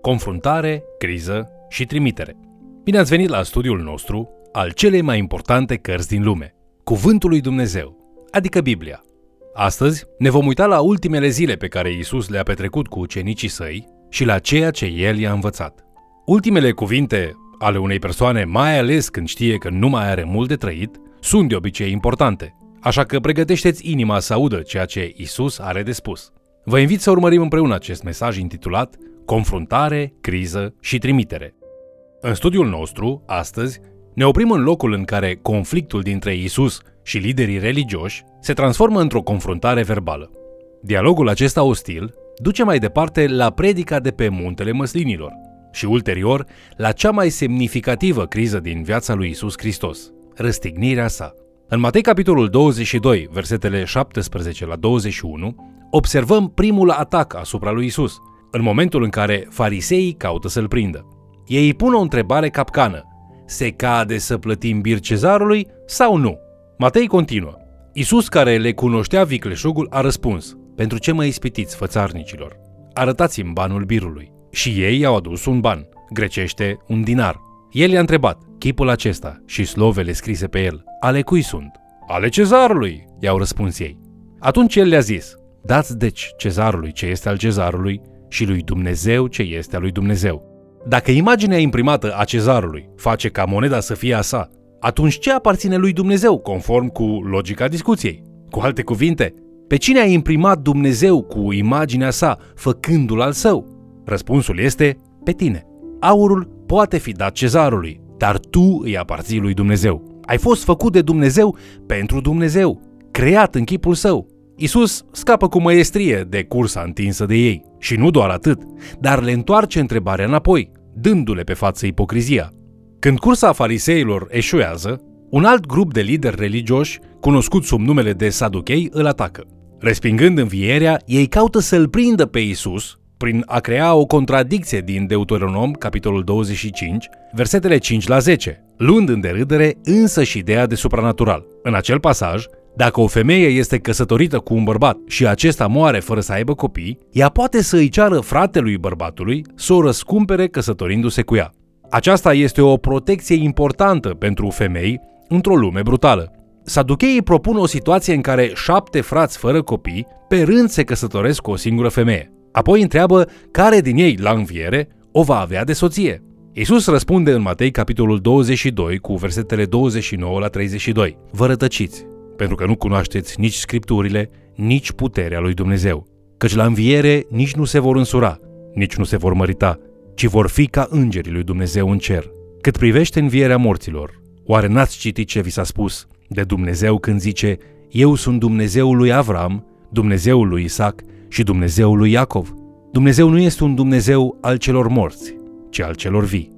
confruntare, criză și trimitere. Bine ați venit la studiul nostru al celei mai importante cărți din lume, Cuvântul lui Dumnezeu, adică Biblia. Astăzi ne vom uita la ultimele zile pe care Isus le-a petrecut cu ucenicii săi și la ceea ce El i-a învățat. Ultimele cuvinte ale unei persoane, mai ales când știe că nu mai are mult de trăit, sunt de obicei importante, așa că pregătește-ți inima să audă ceea ce Isus are de spus. Vă invit să urmărim împreună acest mesaj intitulat Confruntare, criză și trimitere. În studiul nostru, astăzi, ne oprim în locul în care conflictul dintre Isus și liderii religioși se transformă într-o confruntare verbală. Dialogul acesta ostil duce mai departe la predica de pe Muntele Măslinilor și ulterior la cea mai semnificativă criză din viața lui Isus Hristos, răstignirea sa. În Matei capitolul 22, versetele 17 la 21, observăm primul atac asupra lui Isus, în momentul în care fariseii caută să-l prindă. Ei îi pun o întrebare capcană. Se cade să plătim bir cezarului sau nu? Matei continuă. Isus, care le cunoștea vicleșugul, a răspuns, Pentru ce mă ispitiți, fățarnicilor? Arătați-mi banul birului. Și ei i-au adus un ban, grecește un dinar. El i-a întrebat, chipul acesta și slovele scrise pe el, ale cui sunt? Ale cezarului, i-au răspuns ei. Atunci el le-a zis, dați deci cezarului ce este al cezarului și lui Dumnezeu ce este al lui Dumnezeu. Dacă imaginea imprimată a cezarului face ca moneda să fie a sa, atunci ce aparține lui Dumnezeu, conform cu logica discuției? Cu alte cuvinte, pe cine a imprimat Dumnezeu cu imaginea sa, făcându-l al său? Răspunsul este pe tine. Aurul poate fi dat cezarului, dar tu îi aparții lui Dumnezeu. Ai fost făcut de Dumnezeu pentru Dumnezeu, creat în chipul său. Isus scapă cu măiestrie de cursa întinsă de ei. Și nu doar atât, dar le întoarce întrebarea înapoi, dându-le pe față ipocrizia. Când cursa fariseilor eșuează, un alt grup de lideri religioși, cunoscut sub numele de Saduchei, îl atacă. Respingând învierea, ei caută să-l prindă pe Isus prin a crea o contradicție din Deuteronom, capitolul 25, versetele 5 la 10, luând în derâdere însă și ideea de supranatural. În acel pasaj, dacă o femeie este căsătorită cu un bărbat și acesta moare fără să aibă copii, ea poate să îi ceară fratelui bărbatului să o răscumpere căsătorindu-se cu ea. Aceasta este o protecție importantă pentru femei într-o lume brutală. Saducheii propun o situație în care șapte frați fără copii pe rând se căsătoresc cu o singură femeie. Apoi întreabă care din ei, la înviere, o va avea de soție. Iisus răspunde în Matei capitolul 22 cu versetele 29 la 32. Vă rătăciți, pentru că nu cunoașteți nici scripturile, nici puterea lui Dumnezeu. Căci la înviere nici nu se vor însura, nici nu se vor mărita, ci vor fi ca îngerii lui Dumnezeu în cer. Cât privește învierea morților, oare n-ați citit ce vi s-a spus de Dumnezeu când zice, Eu sunt Dumnezeul lui Avram, Dumnezeul lui Isaac și Dumnezeul lui Iacov. Dumnezeu nu este un Dumnezeu al celor morți, ci al celor vii.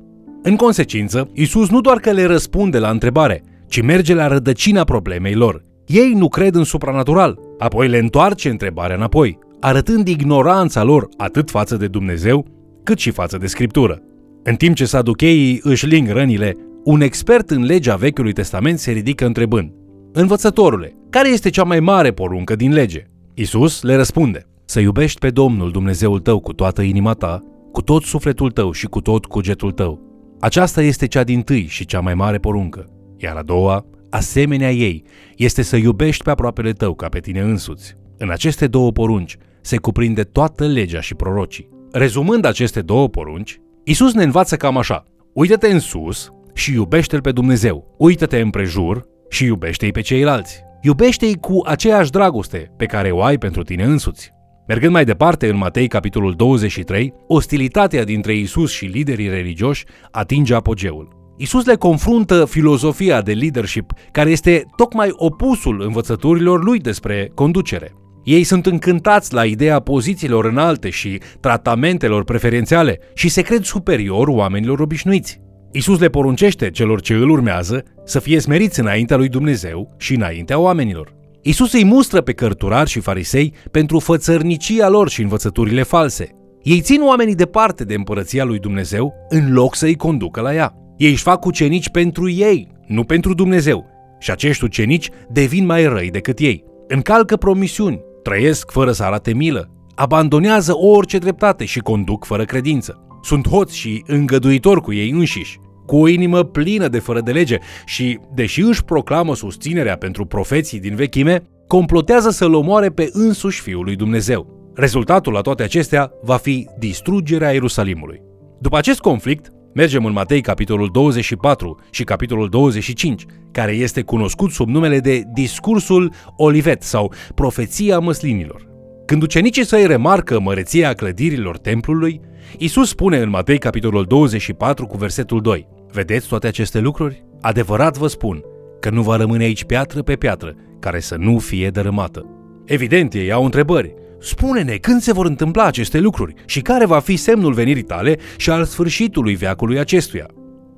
În consecință, Isus nu doar că le răspunde la întrebare, ci merge la rădăcina problemei lor. Ei nu cred în supranatural, apoi le întoarce întrebarea înapoi, arătând ignoranța lor atât față de Dumnezeu, cât și față de Scriptură. În timp ce saducheii își ling rănile, un expert în legea Vechiului Testament se ridică întrebând, Învățătorule, care este cea mai mare poruncă din lege? Isus le răspunde, să iubești pe Domnul Dumnezeul tău cu toată inima ta, cu tot sufletul tău și cu tot cugetul tău. Aceasta este cea din tâi și cea mai mare poruncă. Iar a doua, asemenea ei, este să iubești pe aproapele tău ca pe tine însuți. În aceste două porunci se cuprinde toată legea și prorocii. Rezumând aceste două porunci, Isus ne învață cam așa. Uită-te în sus și iubește-L pe Dumnezeu. Uită-te împrejur și iubește-i pe ceilalți. Iubește-i cu aceeași dragoste pe care o ai pentru tine însuți. Mergând mai departe, în Matei, capitolul 23, ostilitatea dintre Isus și liderii religioși atinge apogeul. Isus le confruntă filozofia de leadership, care este tocmai opusul învățăturilor lui despre conducere. Ei sunt încântați la ideea pozițiilor înalte și tratamentelor preferențiale și se cred superior oamenilor obișnuiți. Isus le poruncește celor ce îl urmează să fie smeriți înaintea lui Dumnezeu și înaintea oamenilor. Isus îi mustră pe cărturari și farisei pentru fățărnicia lor și învățăturile false. Ei țin oamenii departe de împărăția lui Dumnezeu în loc să îi conducă la ea. Ei își fac ucenici pentru ei, nu pentru Dumnezeu. Și acești ucenici devin mai răi decât ei. Încalcă promisiuni, trăiesc fără să arate milă, abandonează orice dreptate și conduc fără credință. sunt hoți și îngăduitori cu ei înșiși, cu o inimă plină de fără de lege și, deși își proclamă susținerea pentru profeții din vechime, complotează să-l omoare pe însuși Fiul lui Dumnezeu. Rezultatul la toate acestea va fi distrugerea Ierusalimului. După acest conflict, mergem în Matei capitolul 24 și capitolul 25, care este cunoscut sub numele de Discursul Olivet sau Profeția măslinilor. Când ucenicii săi remarcă măreția clădirilor templului, Isus spune în Matei capitolul 24 cu versetul 2 Vedeți toate aceste lucruri? Adevărat vă spun că nu va rămâne aici piatră pe piatră care să nu fie dărâmată. Evident, ei au întrebări. Spune-ne când se vor întâmpla aceste lucruri și care va fi semnul venirii tale și al sfârșitului veacului acestuia.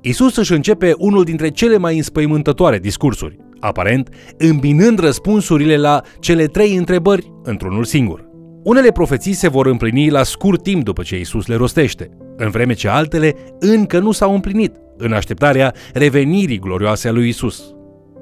Isus își începe unul dintre cele mai înspăimântătoare discursuri, aparent îmbinând răspunsurile la cele trei întrebări într-unul singur. Unele profeții se vor împlini la scurt timp după ce Isus le rostește, în vreme ce altele încă nu s-au împlinit, în așteptarea revenirii glorioase a lui Isus.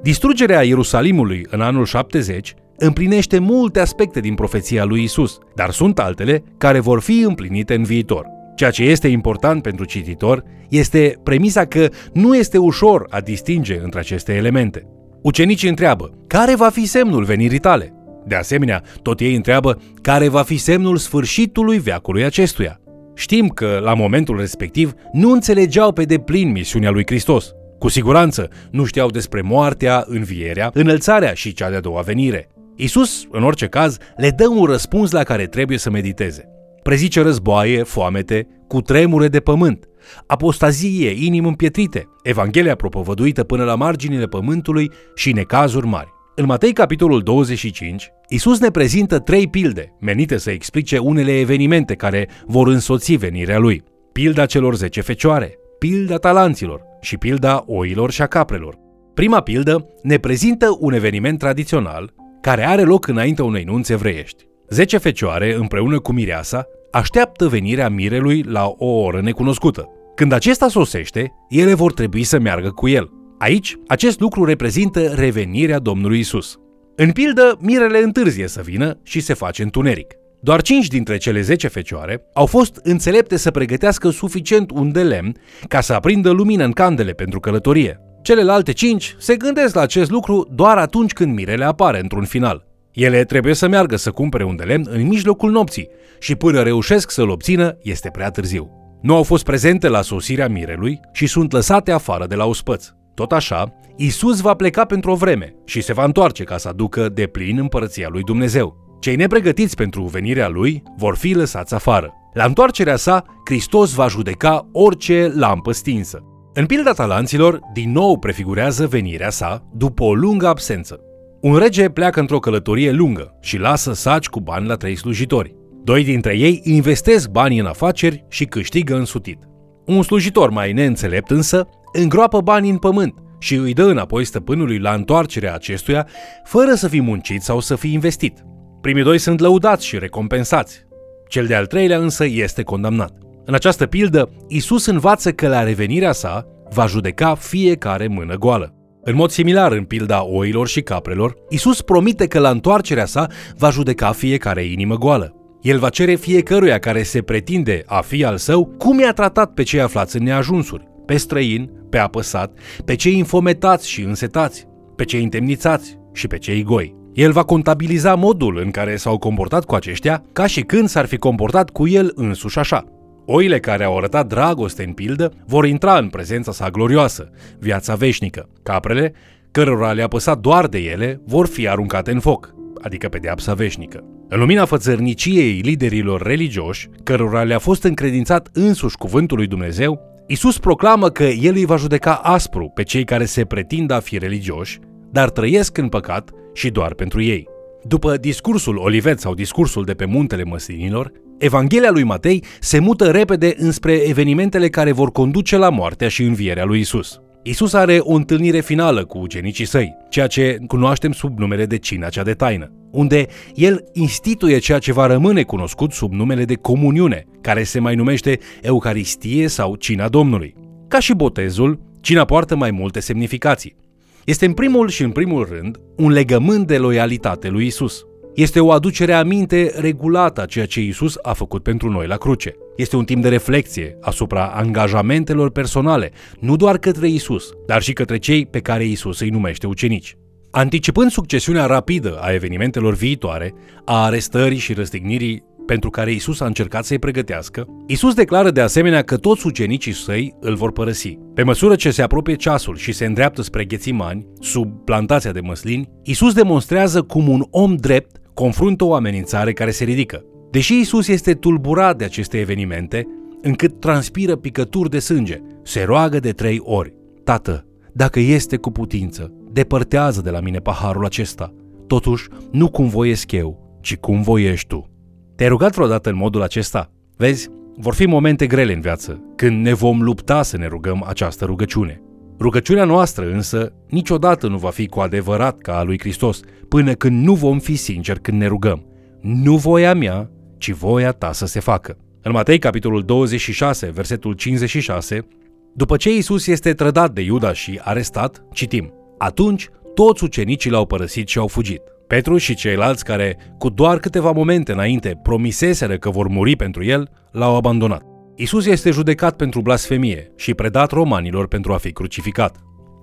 Distrugerea Ierusalimului în anul 70 împlinește multe aspecte din profeția lui Isus, dar sunt altele care vor fi împlinite în viitor. Ceea ce este important pentru cititor este premisa că nu este ușor a distinge între aceste elemente. Ucenicii întreabă, care va fi semnul venirii tale? De asemenea, tot ei întreabă, care va fi semnul sfârșitului veacului acestuia? Știm că, la momentul respectiv, nu înțelegeau pe deplin misiunea lui Hristos. Cu siguranță, nu știau despre moartea, învierea, înălțarea și cea de-a doua venire. Isus, în orice caz, le dă un răspuns la care trebuie să mediteze. Prezice războaie, foamete, cu tremure de pământ, apostazie, inimi împietrite, Evanghelia propovăduită până la marginile pământului și necazuri mari. În Matei capitolul 25, Isus ne prezintă trei pilde menite să explice unele evenimente care vor însoți venirea lui. Pilda celor zece fecioare, pilda talanților și pilda oilor și a caprelor. Prima pildă ne prezintă un eveniment tradițional care are loc înaintea unei nunți evreiești. Zece fecioare, împreună cu mireasa, așteaptă venirea mirelui la o oră necunoscută. Când acesta sosește, ele vor trebui să meargă cu el. Aici, acest lucru reprezintă revenirea Domnului Isus. În pildă, mirele întârzie să vină și se face întuneric. Doar cinci dintre cele zece fecioare au fost înțelepte să pregătească suficient un de lemn ca să aprindă lumină în candele pentru călătorie. Celelalte cinci se gândesc la acest lucru doar atunci când mirele apare într-un final. Ele trebuie să meargă să cumpere un de lemn în mijlocul nopții și până reușesc să-l obțină, este prea târziu. Nu au fost prezente la sosirea mirelui și sunt lăsate afară de la ospăț. Tot așa, Isus va pleca pentru o vreme și se va întoarce ca să aducă de plin împărăția lui Dumnezeu. Cei nepregătiți pentru venirea lui vor fi lăsați afară. La întoarcerea sa, Hristos va judeca orice lampă stinsă. În pilda talanților, din nou prefigurează venirea sa după o lungă absență. Un rege pleacă într-o călătorie lungă și lasă saci cu bani la trei slujitori. Doi dintre ei investesc banii în afaceri și câștigă însutit. Un slujitor mai neînțelept însă îngroapă banii în pământ și îi dă înapoi stăpânului la întoarcerea acestuia, fără să fi muncit sau să fi investit. Primii doi sunt lăudați și recompensați. Cel de-al treilea însă este condamnat. În această pildă, Isus învață că la revenirea sa va judeca fiecare mână goală. În mod similar în pilda oilor și caprelor, Isus promite că la întoarcerea sa va judeca fiecare inimă goală. El va cere fiecăruia care se pretinde a fi al său cum i-a tratat pe cei aflați în neajunsuri, pe străini, pe apăsat, pe cei infometați și însetați, pe cei întemnițați și pe cei goi. El va contabiliza modul în care s-au comportat cu aceștia ca și când s-ar fi comportat cu el însuși așa. Oile care au arătat dragoste în pildă vor intra în prezența sa glorioasă, viața veșnică. Caprele, cărora le-a păsat doar de ele, vor fi aruncate în foc, adică pedeapsa veșnică. În lumina fățărniciei liderilor religioși, cărora le-a fost încredințat însuși cuvântul lui Dumnezeu, Isus proclamă că El îi va judeca aspru pe cei care se pretind a fi religioși, dar trăiesc în păcat și doar pentru ei. După discursul Olivet sau discursul de pe muntele măslinilor, Evanghelia lui Matei se mută repede înspre evenimentele care vor conduce la moartea și învierea lui Isus. Isus are o întâlnire finală cu ucenicii săi, ceea ce cunoaștem sub numele de cina cea de taină, unde el instituie ceea ce va rămâne cunoscut sub numele de comuniune, care se mai numește Eucaristie sau cina Domnului. Ca și botezul, cina poartă mai multe semnificații. Este în primul și în primul rând un legământ de loialitate lui Isus. Este o aducere aminte regulată a ceea ce Isus a făcut pentru noi la cruce. Este un timp de reflexie asupra angajamentelor personale, nu doar către Isus, dar și către cei pe care Isus îi numește ucenici. Anticipând succesiunea rapidă a evenimentelor viitoare, a arestării și răstignirii pentru care Isus a încercat să-i pregătească, Isus declară de asemenea că toți ucenicii săi îl vor părăsi. Pe măsură ce se apropie ceasul și se îndreaptă spre Ghețimani, sub plantația de măslini, Isus demonstrează cum un om drept confruntă o amenințare care se ridică. Deși Isus este tulburat de aceste evenimente, încât transpiră picături de sânge, se roagă de trei ori. Tată, dacă este cu putință, depărtează de la mine paharul acesta. Totuși, nu cum voiesc eu, ci cum voiești tu. Te-ai rugat vreodată în modul acesta? Vezi, vor fi momente grele în viață, când ne vom lupta să ne rugăm această rugăciune. Rugăciunea noastră însă niciodată nu va fi cu adevărat ca a lui Hristos, până când nu vom fi sinceri când ne rugăm. Nu voia mea, ci voia ta să se facă. În Matei, capitolul 26, versetul 56, după ce Isus este trădat de Iuda și arestat, citim, Atunci toți ucenicii l-au părăsit și au fugit. Petru și ceilalți care, cu doar câteva momente înainte, promiseseră că vor muri pentru el, l-au abandonat. Isus este judecat pentru blasfemie și predat romanilor pentru a fi crucificat.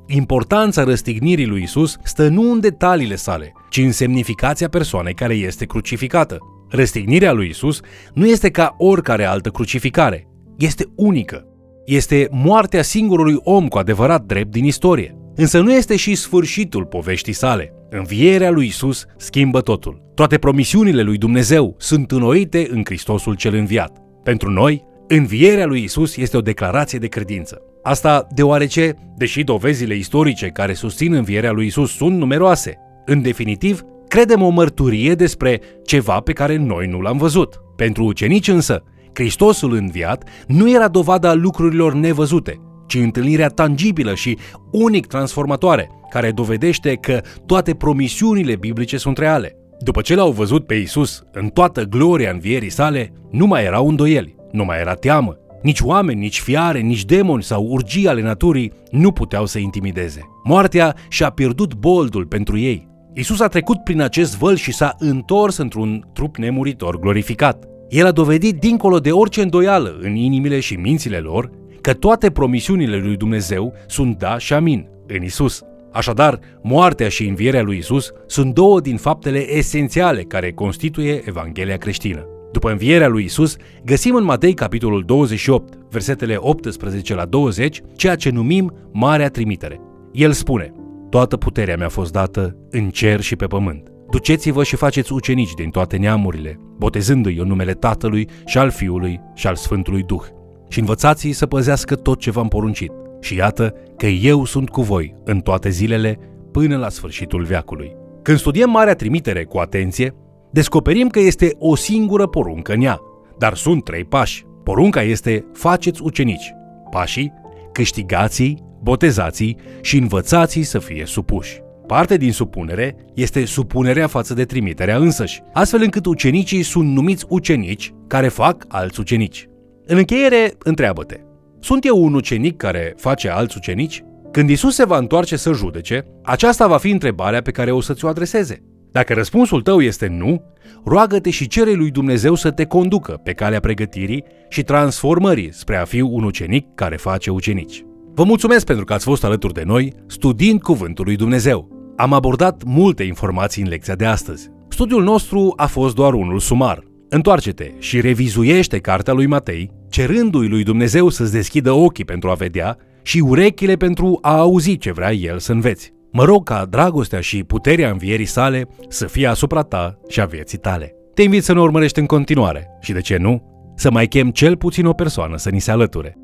Importanța răstignirii lui Isus stă nu în detaliile sale, ci în semnificația persoanei care este crucificată. Răstignirea lui Isus nu este ca oricare altă crucificare, este unică. Este moartea singurului om cu adevărat drept din istorie. Însă nu este și sfârșitul poveștii sale. Învierea lui Isus schimbă totul. Toate promisiunile lui Dumnezeu sunt înnoite în Hristosul cel înviat. Pentru noi, învierea lui Isus este o declarație de credință. Asta deoarece, deși dovezile istorice care susțin învierea lui Isus sunt numeroase, în definitiv, credem o mărturie despre ceva pe care noi nu l-am văzut. Pentru ucenici însă, Hristosul înviat nu era dovada lucrurilor nevăzute, ci întâlnirea tangibilă și unic transformatoare, care dovedește că toate promisiunile biblice sunt reale. După ce l-au văzut pe Isus în toată gloria învierii sale, nu mai erau îndoieli, nu mai era teamă. Nici oameni, nici fiare, nici demoni sau urgii ale naturii nu puteau să intimideze. Moartea și-a pierdut boldul pentru ei. Isus a trecut prin acest văl și s-a întors într-un trup nemuritor glorificat. El a dovedit dincolo de orice îndoială în inimile și mințile lor că toate promisiunile lui Dumnezeu sunt da și amin în Isus. Așadar, moartea și învierea lui Isus sunt două din faptele esențiale care constituie Evanghelia creștină. După învierea lui Isus, găsim în Matei capitolul 28, versetele 18 la 20, ceea ce numim Marea Trimitere. El spune, Toată puterea mi-a fost dată în cer și pe pământ. Duceți-vă și faceți ucenici din toate neamurile, botezându-i în numele Tatălui și al Fiului și al Sfântului Duh. Și învățați-i să păzească tot ce v-am poruncit. Și iată că eu sunt cu voi în toate zilele până la sfârșitul veacului. Când studiem Marea Trimitere cu atenție, descoperim că este o singură poruncă în ea, dar sunt trei pași. Porunca este faceți ucenici. Pașii, câștigați botezați și învățați să fie supuși. Parte din supunere este supunerea față de trimiterea însăși, astfel încât ucenicii sunt numiți ucenici care fac alți ucenici. În încheiere, întreabă-te, sunt eu un ucenic care face alți ucenici? Când Isus se va întoarce să judece, aceasta va fi întrebarea pe care o să ți-o adreseze. Dacă răspunsul tău este nu, roagă-te și cere lui Dumnezeu să te conducă pe calea pregătirii și transformării spre a fi un ucenic care face ucenici. Vă mulțumesc pentru că ați fost alături de noi studiind Cuvântul lui Dumnezeu. Am abordat multe informații în lecția de astăzi. Studiul nostru a fost doar unul sumar. Întoarce-te și revizuiește cartea lui Matei, cerându-i lui Dumnezeu să-ți deschidă ochii pentru a vedea și urechile pentru a auzi ce vrea El să înveți. Mă rog ca dragostea și puterea învierii sale să fie asupra ta și a vieții tale. Te invit să ne urmărești în continuare și, de ce nu, să mai chem cel puțin o persoană să ni se alăture.